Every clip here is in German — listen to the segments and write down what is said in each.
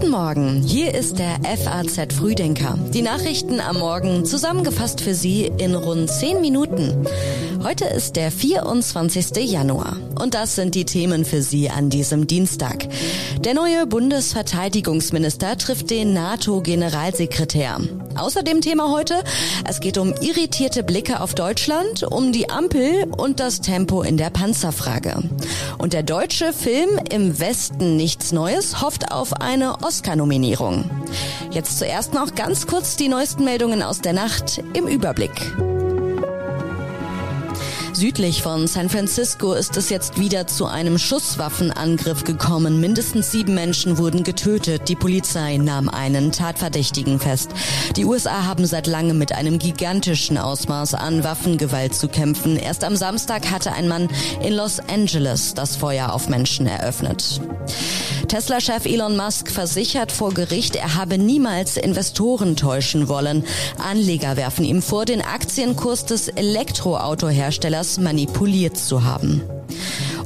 Guten Morgen, hier ist der FAZ Frühdenker. Die Nachrichten am Morgen zusammengefasst für Sie in rund 10 Minuten. Heute ist der 24. Januar und das sind die Themen für Sie an diesem Dienstag. Der neue Bundesverteidigungsminister trifft den NATO-Generalsekretär. Außerdem Thema heute, es geht um irritierte Blicke auf Deutschland, um die Ampel und das Tempo in der Panzerfrage. Und der deutsche Film Im Westen nichts Neues hofft auf eine Oscar-Nominierung. Jetzt zuerst noch ganz kurz die neuesten Meldungen aus der Nacht im Überblick. Südlich von San Francisco ist es jetzt wieder zu einem Schusswaffenangriff gekommen. Mindestens sieben Menschen wurden getötet. Die Polizei nahm einen Tatverdächtigen fest. Die USA haben seit langem mit einem gigantischen Ausmaß an Waffengewalt zu kämpfen. Erst am Samstag hatte ein Mann in Los Angeles das Feuer auf Menschen eröffnet. Tesla-Chef Elon Musk versichert vor Gericht, er habe niemals Investoren täuschen wollen. Anleger werfen ihm vor, den Aktienkurs des Elektroautoherstellers manipuliert zu haben.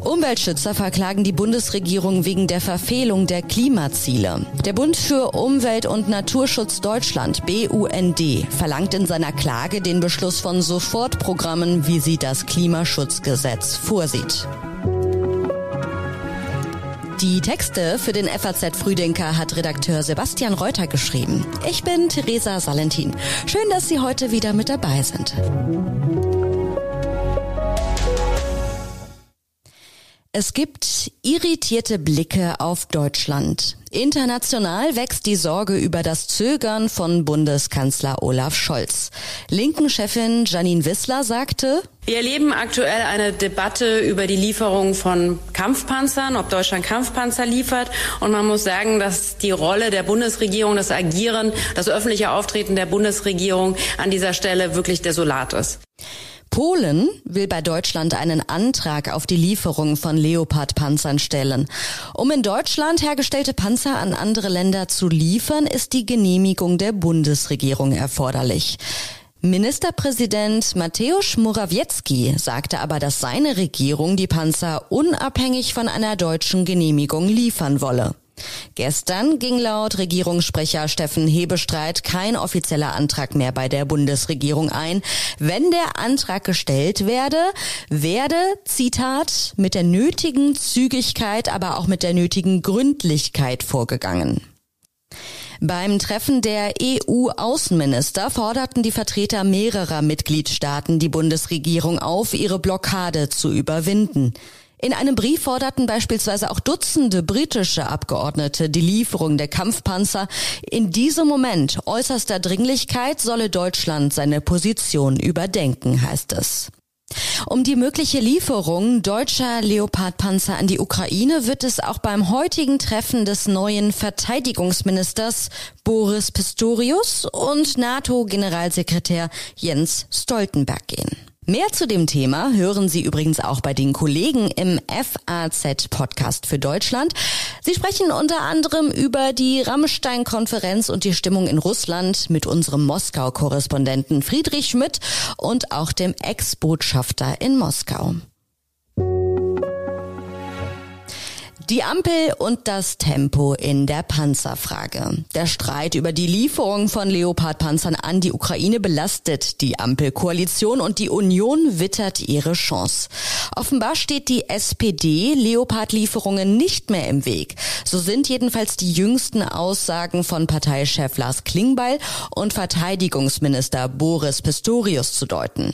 Umweltschützer verklagen die Bundesregierung wegen der Verfehlung der Klimaziele. Der Bund für Umwelt und Naturschutz Deutschland, BUND, verlangt in seiner Klage den Beschluss von Sofortprogrammen, wie sie das Klimaschutzgesetz vorsieht. Die Texte für den FAZ Frühdenker hat Redakteur Sebastian Reuter geschrieben. Ich bin Theresa Salentin. Schön, dass Sie heute wieder mit dabei sind. Es gibt irritierte Blicke auf Deutschland. International wächst die Sorge über das Zögern von Bundeskanzler Olaf Scholz. Linken-Chefin Janine Wissler sagte, wir erleben aktuell eine Debatte über die Lieferung von Kampfpanzern, ob Deutschland Kampfpanzer liefert. Und man muss sagen, dass die Rolle der Bundesregierung, das Agieren, das öffentliche Auftreten der Bundesregierung an dieser Stelle wirklich desolat ist. Polen will bei Deutschland einen Antrag auf die Lieferung von Leopard-Panzern stellen. Um in Deutschland hergestellte Panzer an andere Länder zu liefern, ist die Genehmigung der Bundesregierung erforderlich. Ministerpräsident Mateusz Morawiecki sagte aber, dass seine Regierung die Panzer unabhängig von einer deutschen Genehmigung liefern wolle. Gestern ging laut Regierungssprecher Steffen Hebestreit kein offizieller Antrag mehr bei der Bundesregierung ein. Wenn der Antrag gestellt werde, werde, Zitat, mit der nötigen Zügigkeit, aber auch mit der nötigen Gründlichkeit vorgegangen. Beim Treffen der EU-Außenminister forderten die Vertreter mehrerer Mitgliedstaaten die Bundesregierung auf, ihre Blockade zu überwinden. In einem Brief forderten beispielsweise auch Dutzende britische Abgeordnete die Lieferung der Kampfpanzer. In diesem Moment äußerster Dringlichkeit solle Deutschland seine Position überdenken, heißt es. Um die mögliche Lieferung deutscher Leopardpanzer an die Ukraine wird es auch beim heutigen Treffen des neuen Verteidigungsministers Boris Pistorius und NATO-Generalsekretär Jens Stoltenberg gehen. Mehr zu dem Thema hören Sie übrigens auch bei den Kollegen im FAZ Podcast für Deutschland. Sie sprechen unter anderem über die Rammstein-Konferenz und die Stimmung in Russland mit unserem Moskau-Korrespondenten Friedrich Schmidt und auch dem Ex-Botschafter in Moskau. Die Ampel und das Tempo in der Panzerfrage. Der Streit über die Lieferung von Leopard-Panzern an die Ukraine belastet die Ampelkoalition und die Union wittert ihre Chance. Offenbar steht die SPD Leopard-Lieferungen nicht mehr im Weg. So sind jedenfalls die jüngsten Aussagen von Parteichef Lars Klingbeil und Verteidigungsminister Boris Pistorius zu deuten.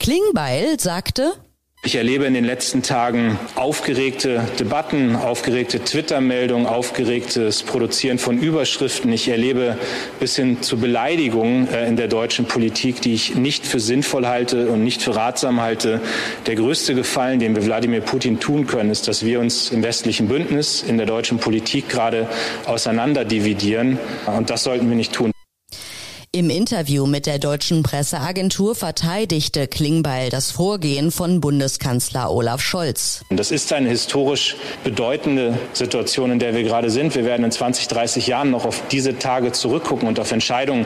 Klingbeil sagte, ich erlebe in den letzten Tagen aufgeregte Debatten, aufgeregte Twitter-Meldungen, aufgeregtes Produzieren von Überschriften. Ich erlebe bis hin zu Beleidigungen äh, in der deutschen Politik, die ich nicht für sinnvoll halte und nicht für ratsam halte. Der größte Gefallen, den wir Wladimir Putin tun können, ist, dass wir uns im westlichen Bündnis, in der deutschen Politik gerade auseinanderdividieren. Und das sollten wir nicht tun. Im Interview mit der deutschen Presseagentur verteidigte Klingbeil das Vorgehen von Bundeskanzler Olaf Scholz. Das ist eine historisch bedeutende Situation, in der wir gerade sind. Wir werden in 20, 30 Jahren noch auf diese Tage zurückgucken und auf Entscheidungen,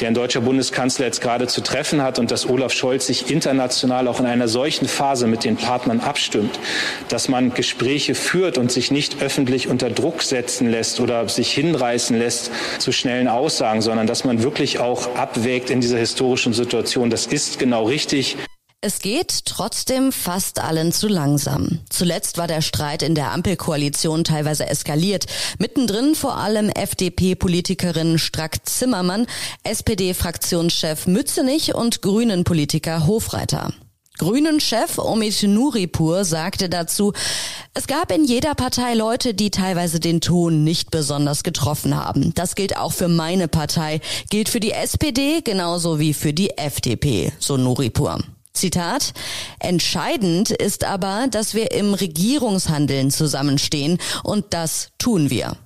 die ein deutscher Bundeskanzler jetzt gerade zu treffen hat und dass Olaf Scholz sich international auch in einer solchen Phase mit den Partnern abstimmt, dass man Gespräche führt und sich nicht öffentlich unter Druck setzen lässt oder sich hinreißen lässt zu schnellen Aussagen, sondern dass man wirklich auch abwägt in dieser historischen Situation. Das ist genau richtig. Es geht trotzdem fast allen zu langsam. Zuletzt war der Streit in der Ampelkoalition teilweise eskaliert. Mittendrin vor allem FDP-Politikerin Strack-Zimmermann, SPD-Fraktionschef Mützenich und Grünen-Politiker Hofreiter. Grünen-Chef Omid Nuripur sagte dazu, es gab in jeder Partei Leute, die teilweise den Ton nicht besonders getroffen haben. Das gilt auch für meine Partei, gilt für die SPD genauso wie für die FDP, so Nuripur. Zitat, entscheidend ist aber, dass wir im Regierungshandeln zusammenstehen und das tun wir.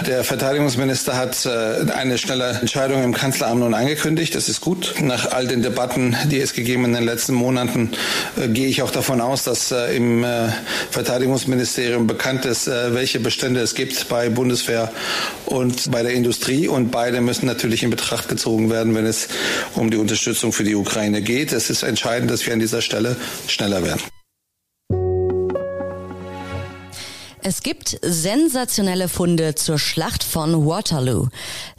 Der Verteidigungsminister hat äh, eine schnelle Entscheidung im Kanzleramt nun angekündigt. Das ist gut. Nach all den Debatten, die es gegeben in den letzten Monaten, äh, gehe ich auch davon aus, dass äh, im Verteidigungsministerium bekannt ist, welche Bestände es gibt bei Bundeswehr und bei der Industrie. Und beide müssen natürlich in Betracht gezogen werden, wenn es um die Unterstützung für die Ukraine geht. Es ist entscheidend, dass wir an dieser Stelle schneller werden. Es gibt sensationelle Funde zur Schlacht von Waterloo.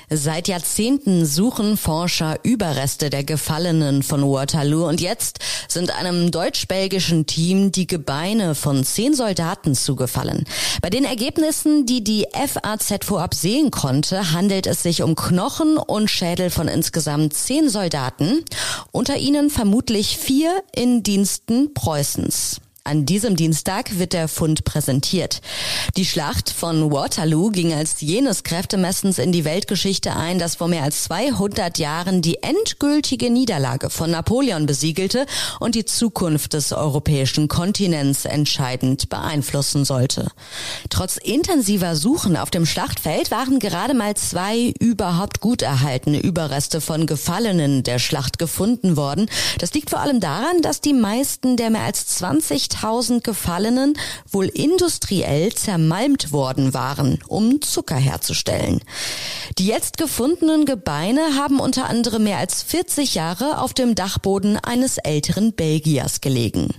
Seit Jahrzehnten suchen Forscher Überreste der Gefallenen von Waterloo und jetzt sind einem deutsch-belgischen Team die Gebeine von zehn Soldaten zugefallen. Bei den Ergebnissen, die die FAZ vorab sehen konnte, handelt es sich um Knochen und Schädel von insgesamt zehn Soldaten, unter ihnen vermutlich vier in Diensten Preußens. An diesem Dienstag wird der Fund präsentiert. Die Schlacht von Waterloo ging als jenes Kräftemessens in die Weltgeschichte ein, das vor mehr als 200 Jahren die endgültige Niederlage von Napoleon besiegelte und die Zukunft des europäischen Kontinents entscheidend beeinflussen sollte. Trotz intensiver Suchen auf dem Schlachtfeld waren gerade mal zwei überhaupt gut erhaltene Überreste von Gefallenen der Schlacht gefunden worden. Das liegt vor allem daran, dass die meisten der mehr als 20 50.000 Gefallenen wohl industriell zermalmt worden waren, um Zucker herzustellen. Die jetzt gefundenen Gebeine haben unter anderem mehr als 40 Jahre auf dem Dachboden eines älteren Belgiers gelegen.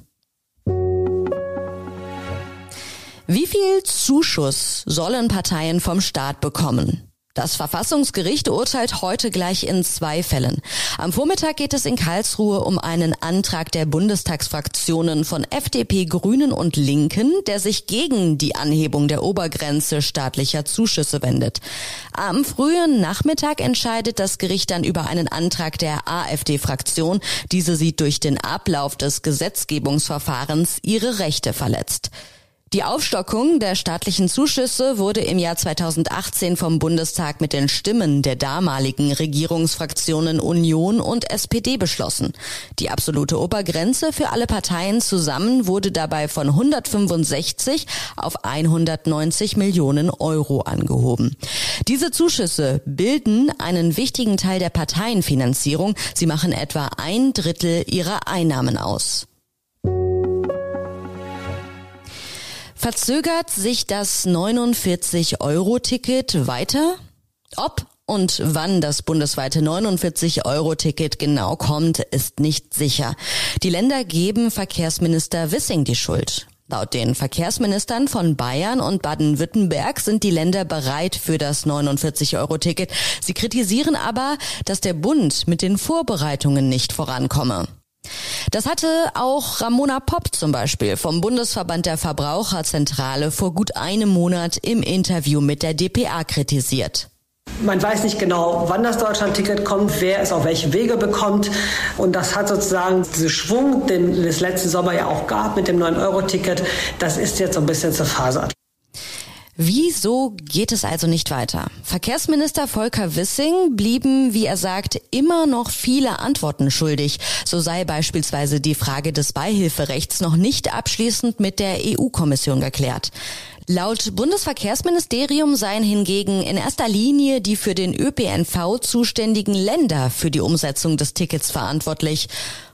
Wie viel Zuschuss sollen Parteien vom Staat bekommen? Das Verfassungsgericht urteilt heute gleich in zwei Fällen. Am Vormittag geht es in Karlsruhe um einen Antrag der Bundestagsfraktionen von FDP, Grünen und Linken, der sich gegen die Anhebung der Obergrenze staatlicher Zuschüsse wendet. Am frühen Nachmittag entscheidet das Gericht dann über einen Antrag der AfD-Fraktion. Diese sieht durch den Ablauf des Gesetzgebungsverfahrens ihre Rechte verletzt. Die Aufstockung der staatlichen Zuschüsse wurde im Jahr 2018 vom Bundestag mit den Stimmen der damaligen Regierungsfraktionen Union und SPD beschlossen. Die absolute Obergrenze für alle Parteien zusammen wurde dabei von 165 auf 190 Millionen Euro angehoben. Diese Zuschüsse bilden einen wichtigen Teil der Parteienfinanzierung. Sie machen etwa ein Drittel ihrer Einnahmen aus. Verzögert sich das 49-Euro-Ticket weiter? Ob und wann das bundesweite 49-Euro-Ticket genau kommt, ist nicht sicher. Die Länder geben Verkehrsminister Wissing die Schuld. Laut den Verkehrsministern von Bayern und Baden-Württemberg sind die Länder bereit für das 49-Euro-Ticket. Sie kritisieren aber, dass der Bund mit den Vorbereitungen nicht vorankomme. Das hatte auch Ramona Popp zum Beispiel vom Bundesverband der Verbraucherzentrale vor gut einem Monat im Interview mit der DPA kritisiert. Man weiß nicht genau, wann das Deutschlandticket kommt, wer es auf welche Wege bekommt. Und das hat sozusagen diesen Schwung, den es letzten Sommer ja auch gab mit dem 9-Euro-Ticket, das ist jetzt so ein bisschen zerfasert. Wieso geht es also nicht weiter? Verkehrsminister Volker Wissing blieben, wie er sagt, immer noch viele Antworten schuldig. So sei beispielsweise die Frage des Beihilferechts noch nicht abschließend mit der EU-Kommission geklärt. Laut Bundesverkehrsministerium seien hingegen in erster Linie die für den ÖPNV zuständigen Länder für die Umsetzung des Tickets verantwortlich.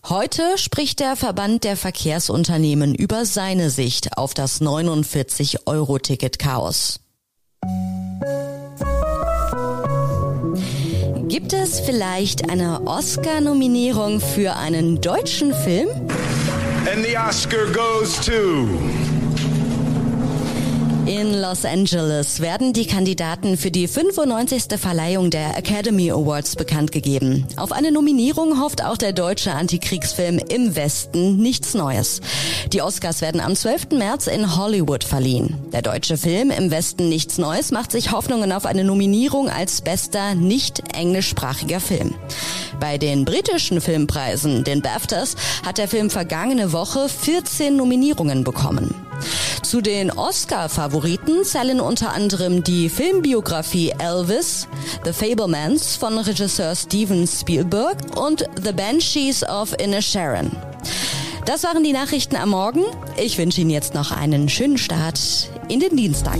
Heute spricht der Verband der Verkehrsunternehmen über seine Sicht auf das 49-Euro-Ticket-Chaos. Gibt es vielleicht eine Oscar-Nominierung für einen deutschen Film? And the Oscar goes to in Los Angeles werden die Kandidaten für die 95. Verleihung der Academy Awards bekannt gegeben. Auf eine Nominierung hofft auch der deutsche Antikriegsfilm Im Westen nichts Neues. Die Oscars werden am 12. März in Hollywood verliehen. Der deutsche Film Im Westen nichts Neues macht sich Hoffnungen auf eine Nominierung als bester nicht englischsprachiger Film. Bei den britischen Filmpreisen, den BAFTAs, hat der Film vergangene Woche 14 Nominierungen bekommen. Zu den Oscar-Favoriten zählen unter anderem die Filmbiografie Elvis, The Fablemans von Regisseur Steven Spielberg und The Banshees of Inisherin. Das waren die Nachrichten am Morgen. Ich wünsche Ihnen jetzt noch einen schönen Start in den Dienstag.